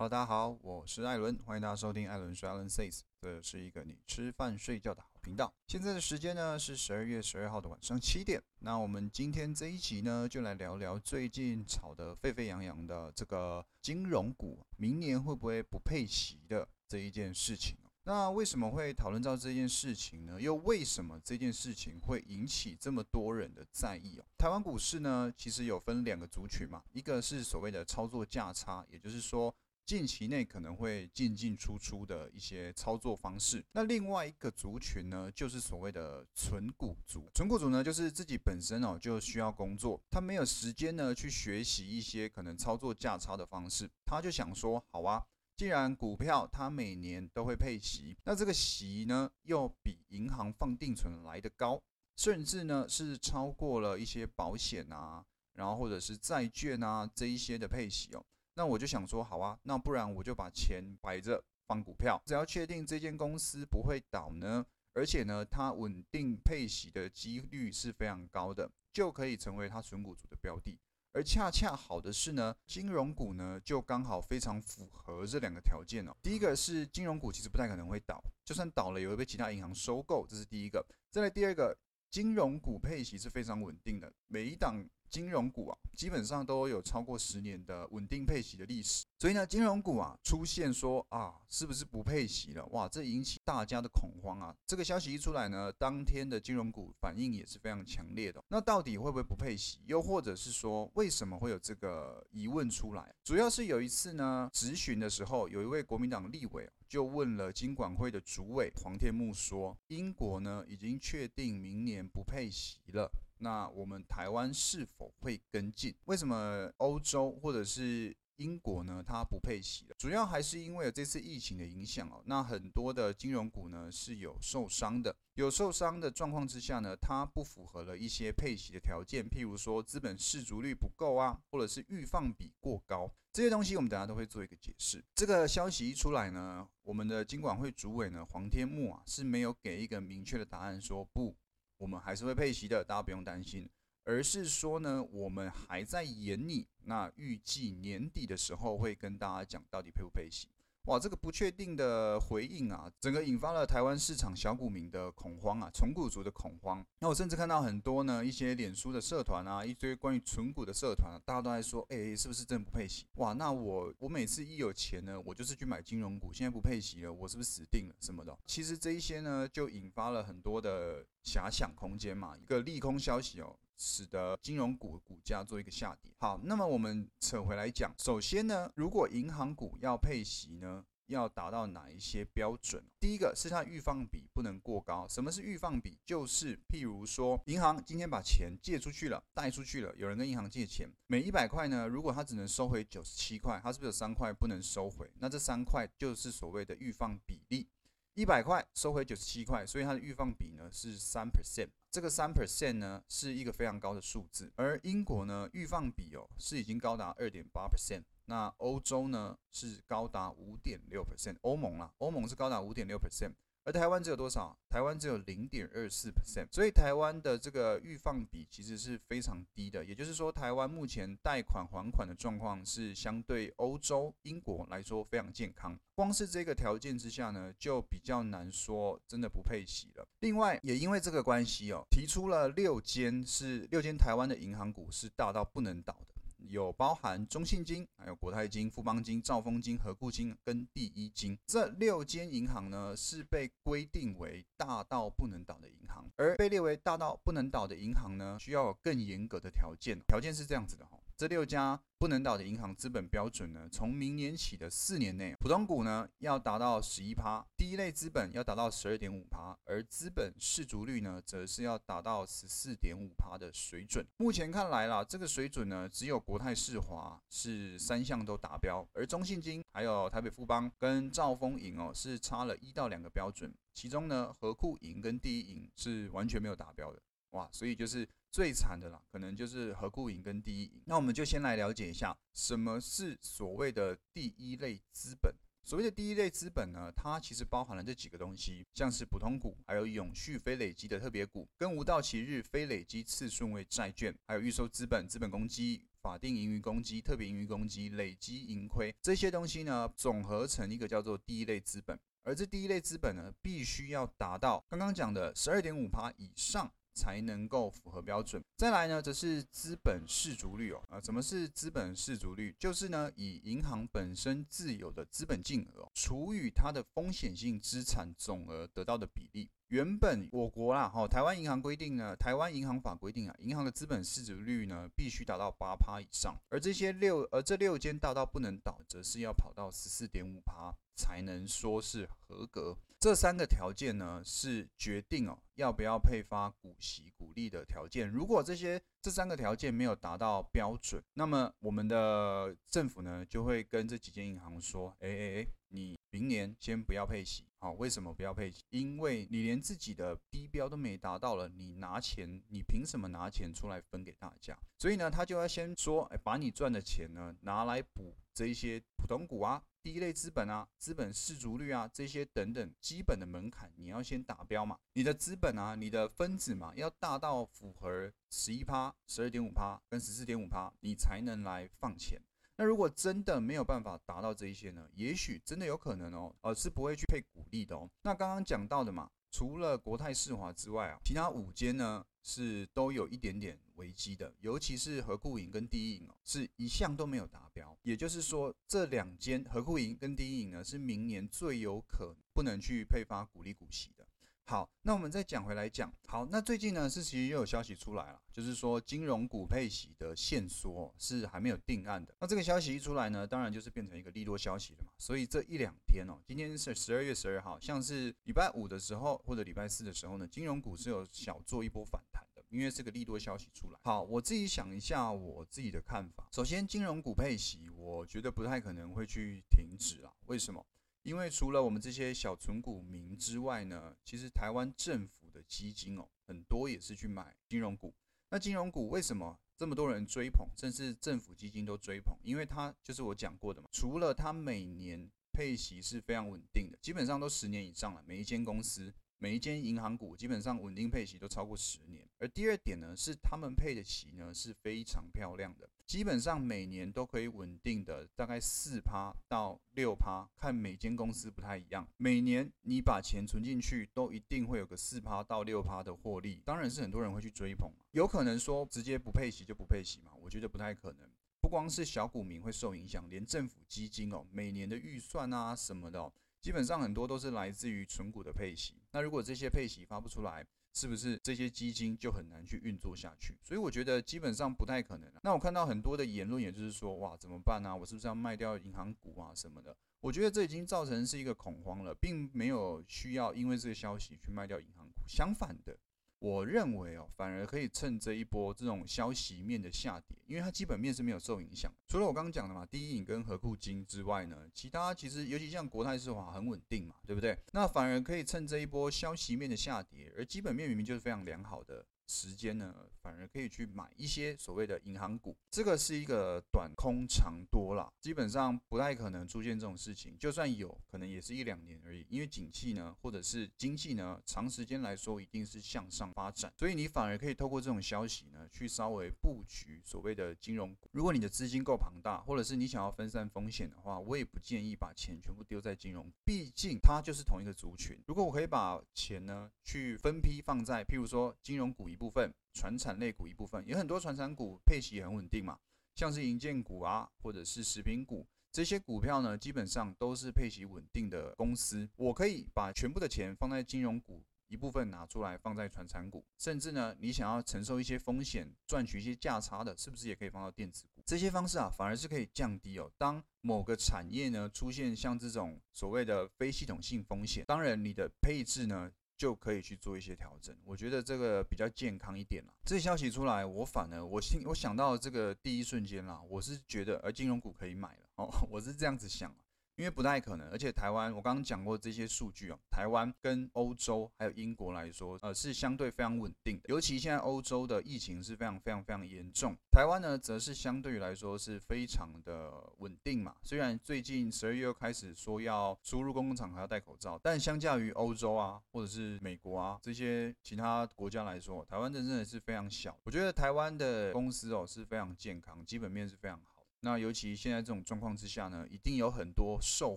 Hello，大家好，我是艾伦，欢迎大家收听艾伦说 Alan Says，这是一个你吃饭睡觉的好频道。现在的时间呢是十二月十二号的晚上七点。那我们今天这一集呢，就来聊聊最近炒得沸沸扬扬的这个金融股，明年会不会不配息的这一件事情。那为什么会讨论到这件事情呢？又为什么这件事情会引起这么多人的在意哦？台湾股市呢，其实有分两个族群嘛，一个是所谓的操作价差，也就是说。近期内可能会进进出出的一些操作方式。那另外一个族群呢，就是所谓的纯股族。纯股族呢，就是自己本身哦就需要工作，他没有时间呢去学习一些可能操作价差的方式，他就想说，好啊，既然股票它每年都会配息，那这个息呢又比银行放定存来的高，甚至呢是超过了一些保险啊，然后或者是债券啊这一些的配息哦。那我就想说，好啊，那不然我就把钱摆着放股票，只要确定这间公司不会倒呢，而且呢它稳定配息的几率是非常高的，就可以成为它纯股族的标的。而恰恰好的是呢，金融股呢就刚好非常符合这两个条件哦。第一个是金融股其实不太可能会倒，就算倒了也会被其他银行收购，这是第一个。再来第二个，金融股配息是非常稳定的，每一档。金融股啊，基本上都有超过十年的稳定配息的历史，所以呢，金融股啊出现说啊，是不是不配息了？哇，这引起大家的恐慌啊！这个消息一出来呢，当天的金融股反应也是非常强烈的。那到底会不会不配息？又或者是说，为什么会有这个疑问出来？主要是有一次呢，质询的时候，有一位国民党立委就问了金管会的主委黄天木说，英国呢已经确定明年不配息了。那我们台湾是否会跟进？为什么欧洲或者是英国呢？它不配息，主要还是因为有这次疫情的影响哦。那很多的金融股呢是有受伤的，有受伤的状况之下呢，它不符合了一些配息的条件，譬如说资本市足率不够啊，或者是预放比过高，这些东西我们等下都会做一个解释。这个消息一出来呢，我们的金管会主委呢黄天木啊是没有给一个明确的答案，说不。我们还是会配息的，大家不用担心。而是说呢，我们还在演你，那预计年底的时候会跟大家讲到底配不配息。哇，这个不确定的回应啊，整个引发了台湾市场小股民的恐慌啊，纯股族的恐慌。那我甚至看到很多呢，一些脸书的社团啊，一堆关于纯股的社团，大家都在说，哎，是不是真不配息？哇，那我我每次一有钱呢，我就是去买金融股，现在不配息了，我是不是死定了什么的？其实这一些呢，就引发了很多的遐想空间嘛，一个利空消息哦。使得金融股股价做一个下跌。好，那么我们扯回来讲，首先呢，如果银行股要配息呢，要达到哪一些标准？第一个是它预放比不能过高。什么是预放比？就是譬如说，银行今天把钱借出去了，贷出去了，有人跟银行借钱，每一百块呢，如果它只能收回九十七块，它是不是有三块不能收回？那这三块就是所谓的预放比例。一百块收回九十七块，所以它的预放比呢是三 percent。这个三 percent 呢是一个非常高的数字，而英国呢预放比哦是已经高达二点八 percent，那欧洲呢是高达五点六 percent，欧盟啦，欧盟是高达五点六 percent。而台湾只有多少？台湾只有零点二四 percent，所以台湾的这个预放比其实是非常低的。也就是说，台湾目前贷款还款的状况是相对欧洲、英国来说非常健康。光是这个条件之下呢，就比较难说真的不配息了。另外，也因为这个关系哦，提出了六间是六间台湾的银行股是大到不能倒的。有包含中信金、还有国泰金、富邦金、兆丰金、和固金跟第一金这六间银行呢，是被规定为大到不能倒的银行。而被列为大到不能倒的银行呢，需要有更严格的条件。条件是这样子的哈。这六家不能倒的银行资本标准呢，从明年起的四年内，普通股呢要达到十一趴，第一类资本要达到十二点五趴，而资本市足率呢，则是要达到十四点五趴的水准。目前看来啦，这个水准呢，只有国泰世华是三项都达标，而中信金、还有台北富邦跟兆丰银哦，是差了一到两个标准，其中呢，和库银跟第一银是完全没有达标的。哇，所以就是最惨的啦，可能就是和固营跟第一营。那我们就先来了解一下，什么是所谓的第一类资本。所谓的第一类资本呢，它其实包含了这几个东西，像是普通股，还有永续非累积的特别股，跟无到期日非累积次顺位债券，还有预收资本、资本公积、法定盈余公积、特别盈余公积、累积盈亏这些东西呢，总合成一个叫做第一类资本。而这第一类资本呢，必须要达到刚刚讲的十二点五趴以上。才能够符合标准。再来呢，则是资本市足率哦。啊，什么是资本市足率？就是呢，以银行本身自有的资本净额除以它的风险性资产总额得到的比例。原本我国啦，哈，台湾银行规定呢，台湾银行法规定啊，银行的资本市值率呢，必须达到八趴以上。而这些六，而这六间大到不能倒，则是要跑到十四点五趴才能说是合格。这三个条件呢，是决定哦要不要配发股息股利的条件。如果这些这三个条件没有达到标准，那么我们的政府呢，就会跟这几间银行说，哎哎哎，你。明年先不要配息，好，为什么不要配息？因为你连自己的低标都没达到了，你拿钱，你凭什么拿钱出来分给大家？所以呢，他就要先说，哎，把你赚的钱呢拿来补这些普通股啊、第一类资本啊、资本市足率啊这些等等基本的门槛，你要先达标嘛。你的资本啊，你的分子嘛，要大到符合十一趴、十二点五趴跟十四点五趴，你才能来放钱。那如果真的没有办法达到这一些呢？也许真的有可能哦，呃，是不会去配股利的哦。那刚刚讲到的嘛，除了国泰世华之外啊，其他五间呢是都有一点点危机的，尤其是和库银跟第一银哦，是一向都没有达标。也就是说，这两间和库银跟第一银呢，是明年最有可能不能去配发股利股息的。好，那我们再讲回来讲。好，那最近呢是其实又有消息出来了，就是说金融股配息的线索是还没有定案的。那这个消息一出来呢，当然就是变成一个利多消息了嘛。所以这一两天哦，今天是十二月十二号，像是礼拜五的时候或者礼拜四的时候呢，金融股是有小做一波反弹的，因为这个利多消息出来。好，我自己想一下我自己的看法。首先，金融股配息，我觉得不太可能会去停止啊。为什么？因为除了我们这些小存股民之外呢，其实台湾政府的基金哦，很多也是去买金融股。那金融股为什么这么多人追捧，甚至政府基金都追捧？因为它就是我讲过的嘛，除了它每年配息是非常稳定的，基本上都十年以上了，每一间公司。每一间银行股基本上稳定配息都超过十年，而第二点呢是他们配的息呢是非常漂亮的，基本上每年都可以稳定的大概四趴到六趴，看每间公司不太一样。每年你把钱存进去，都一定会有个四趴到六趴的获利，当然是很多人会去追捧，有可能说直接不配息就不配息嘛？我觉得不太可能。不光是小股民会受影响，连政府基金哦，每年的预算啊什么的。基本上很多都是来自于存股的配息，那如果这些配息发不出来，是不是这些基金就很难去运作下去？所以我觉得基本上不太可能。那我看到很多的言论，也就是说，哇，怎么办啊？我是不是要卖掉银行股啊什么的？我觉得这已经造成是一个恐慌了，并没有需要因为这个消息去卖掉银行股。相反的。我认为哦，反而可以趁这一波这种消息面的下跌，因为它基本面是没有受影响。除了我刚刚讲的嘛，第一影跟和库金之外呢，其他其实尤其像国泰世华很稳定嘛，对不对？那反而可以趁这一波消息面的下跌，而基本面明明就是非常良好的。时间呢，反而可以去买一些所谓的银行股，这个是一个短空长多啦，基本上不太可能出现这种事情。就算有可能，也是一两年而已。因为景气呢，或者是经济呢，长时间来说一定是向上发展，所以你反而可以透过这种消息呢，去稍微布局所谓的金融股。如果你的资金够庞大，或者是你想要分散风险的话，我也不建议把钱全部丢在金融，毕竟它就是同一个族群。如果我可以把钱呢，去分批放在，譬如说金融股一。部分传产类股一部分，有很多传产股配息也很稳定嘛，像是银建股啊，或者是食品股这些股票呢，基本上都是配息稳定的公司。我可以把全部的钱放在金融股，一部分拿出来放在传产股，甚至呢，你想要承受一些风险，赚取一些价差的，是不是也可以放到电子股？这些方式啊，反而是可以降低哦。当某个产业呢出现像这种所谓的非系统性风险，当然你的配置呢。就可以去做一些调整，我觉得这个比较健康一点啦。这消息出来，我反而我心我想到这个第一瞬间啦，我是觉得而金融股可以买了哦，我是这样子想。因为不太可能。而且台湾我刚刚讲过这些数据哦，台湾跟欧洲还有英国来说，呃，是相对非常稳定的。尤其现在欧洲的疫情是非常非常非常严重，台湾呢则是相对于来说是非常的稳定嘛。虽然最近十二月又开始说要出入公共场合要戴口罩，但相较于欧洲啊或者是美国啊这些其他国家来说，台湾真的是非常小。我觉得台湾的公司哦是非常健康，基本面是非常好。那尤其现在这种状况之下呢，一定有很多受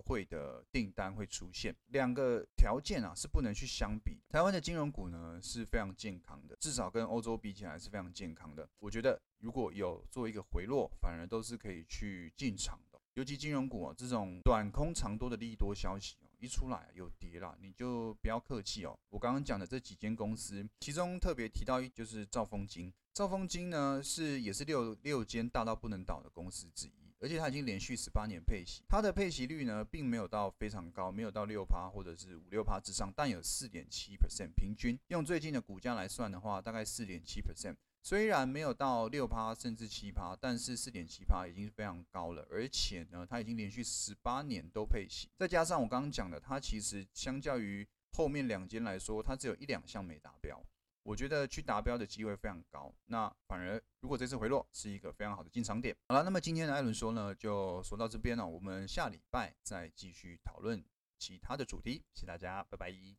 贿的订单会出现。两个条件啊是不能去相比。台湾的金融股呢是非常健康的，至少跟欧洲比起来是非常健康的。我觉得如果有做一个回落，反而都是可以去进场的。尤其金融股啊这种短空长多的利多消息哦一出来有跌了，你就不要客气哦。我刚刚讲的这几间公司，其中特别提到一就是兆丰金。兆丰金呢是也是六六间大到不能倒的公司之一，而且它已经连续十八年配息，它的配息率呢并没有到非常高，没有到六趴或者是五六趴之上，但有四点七 percent 平均，用最近的股价来算的话，大概四点七 percent，虽然没有到六趴甚至七趴，但是四点七趴已经非常高了，而且呢它已经连续十八年都配息，再加上我刚刚讲的，它其实相较于后面两间来说，它只有一两项没达标。我觉得去达标的机会非常高，那反而如果这次回落是一个非常好的进场点。好了，那么今天的艾伦说呢，就说到这边了，我们下礼拜再继续讨论其他的主题，谢谢大家，拜拜。